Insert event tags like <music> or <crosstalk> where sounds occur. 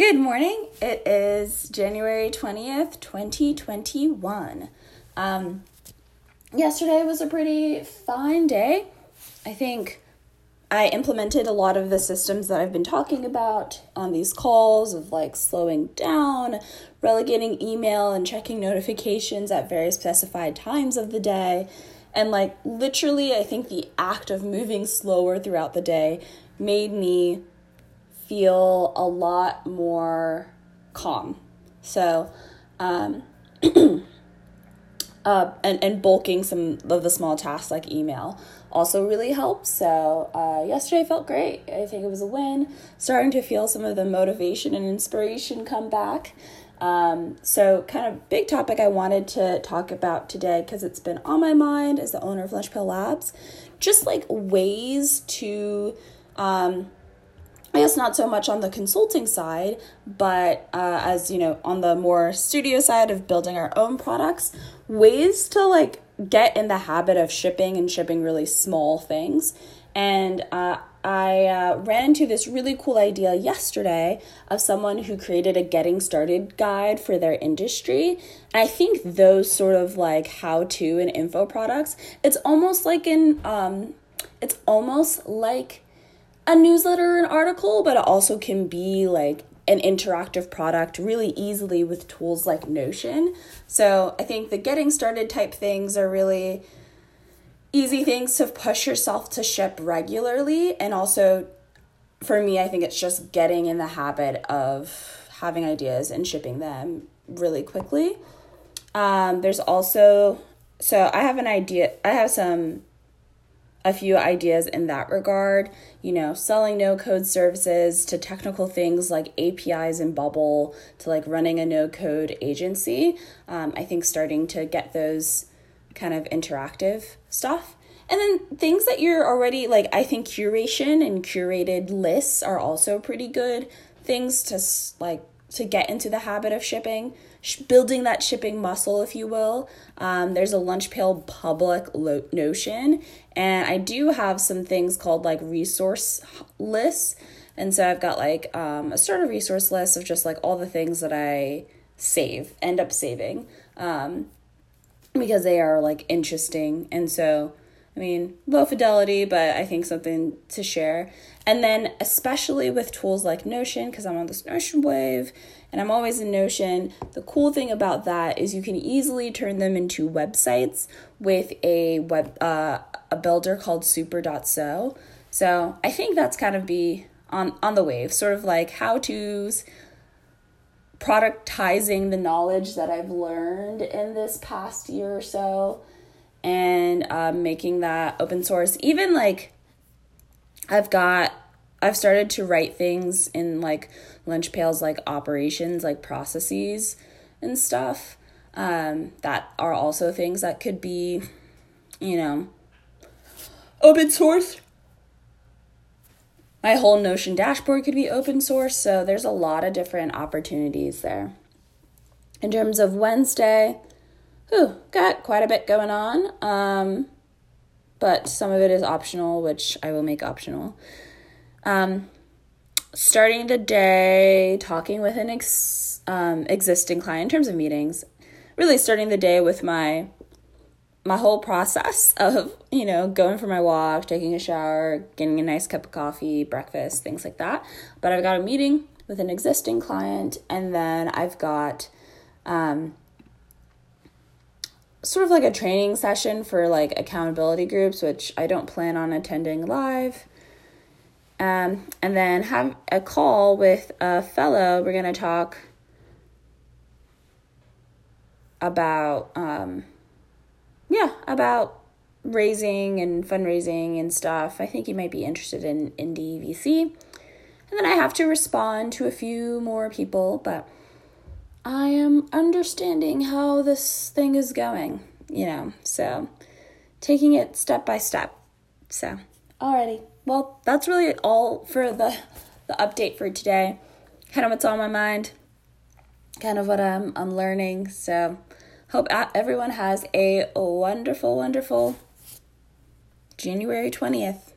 Good morning. It is January 20th, 2021. Um, yesterday was a pretty fine day. I think I implemented a lot of the systems that I've been talking about on these calls of like slowing down, relegating email, and checking notifications at very specified times of the day. And like literally, I think the act of moving slower throughout the day made me feel a lot more calm. So, um, <clears throat> uh, and, and bulking some of the small tasks like email also really helps. So, uh, yesterday felt great. I think it was a win. Starting to feel some of the motivation and inspiration come back. Um, so, kind of big topic I wanted to talk about today because it's been on my mind as the owner of Lunchpail Labs. Just like ways to um, I guess not so much on the consulting side, but uh, as you know, on the more studio side of building our own products, ways to like get in the habit of shipping and shipping really small things. And uh, I uh, ran into this really cool idea yesterday of someone who created a getting started guide for their industry. And I think those sort of like how to and info products, it's almost like an, um, it's almost like a newsletter an article, but it also can be like an interactive product really easily with tools like Notion. So I think the getting started type things are really easy things to push yourself to ship regularly. And also, for me, I think it's just getting in the habit of having ideas and shipping them really quickly. Um, there's also, so I have an idea, I have some a few ideas in that regard. You know, selling no code services to technical things like APIs and Bubble to like running a no code agency. Um, I think starting to get those kind of interactive stuff. And then things that you're already like, I think curation and curated lists are also pretty good things to like to get into the habit of shipping building that shipping muscle, if you will. Um, there's a Lunchpail public lo- notion, and I do have some things called like resource lists. And so I've got like um, a sort of resource list of just like all the things that I save, end up saving, um, because they are like interesting. And so, I mean, low fidelity, but I think something to share. And then, especially with tools like Notion, because I'm on this Notion wave and I'm always in Notion. The cool thing about that is you can easily turn them into websites with a web uh, a builder called super.so. So I think that's kind of be on on the wave, sort of like how to's productizing the knowledge that I've learned in this past year or so and um, making that open source. Even like I've got I've started to write things in like Lunchpail's like operations, like processes and stuff. Um, that are also things that could be, you know, open source. My whole Notion dashboard could be open source, so there's a lot of different opportunities there. In terms of Wednesday, got quite a bit going on. Um, but some of it is optional, which I will make optional. Um, starting the day talking with an ex, um, existing client in terms of meetings, really starting the day with my my whole process of you know going for my walk, taking a shower, getting a nice cup of coffee, breakfast, things like that. But I've got a meeting with an existing client, and then I've got um, sort of like a training session for like accountability groups, which I don't plan on attending live um, and then have a call with a fellow. We're going to talk about, um, yeah, about raising and fundraising and stuff. I think you might be interested in indie VC. And then I have to respond to a few more people, but I am understanding how this thing is going, you know, so taking it step by step. So, alrighty well, that's really all for the the update for today. Kind of what's on my mind, kind of what I'm I'm learning. So, hope everyone has a wonderful, wonderful January twentieth.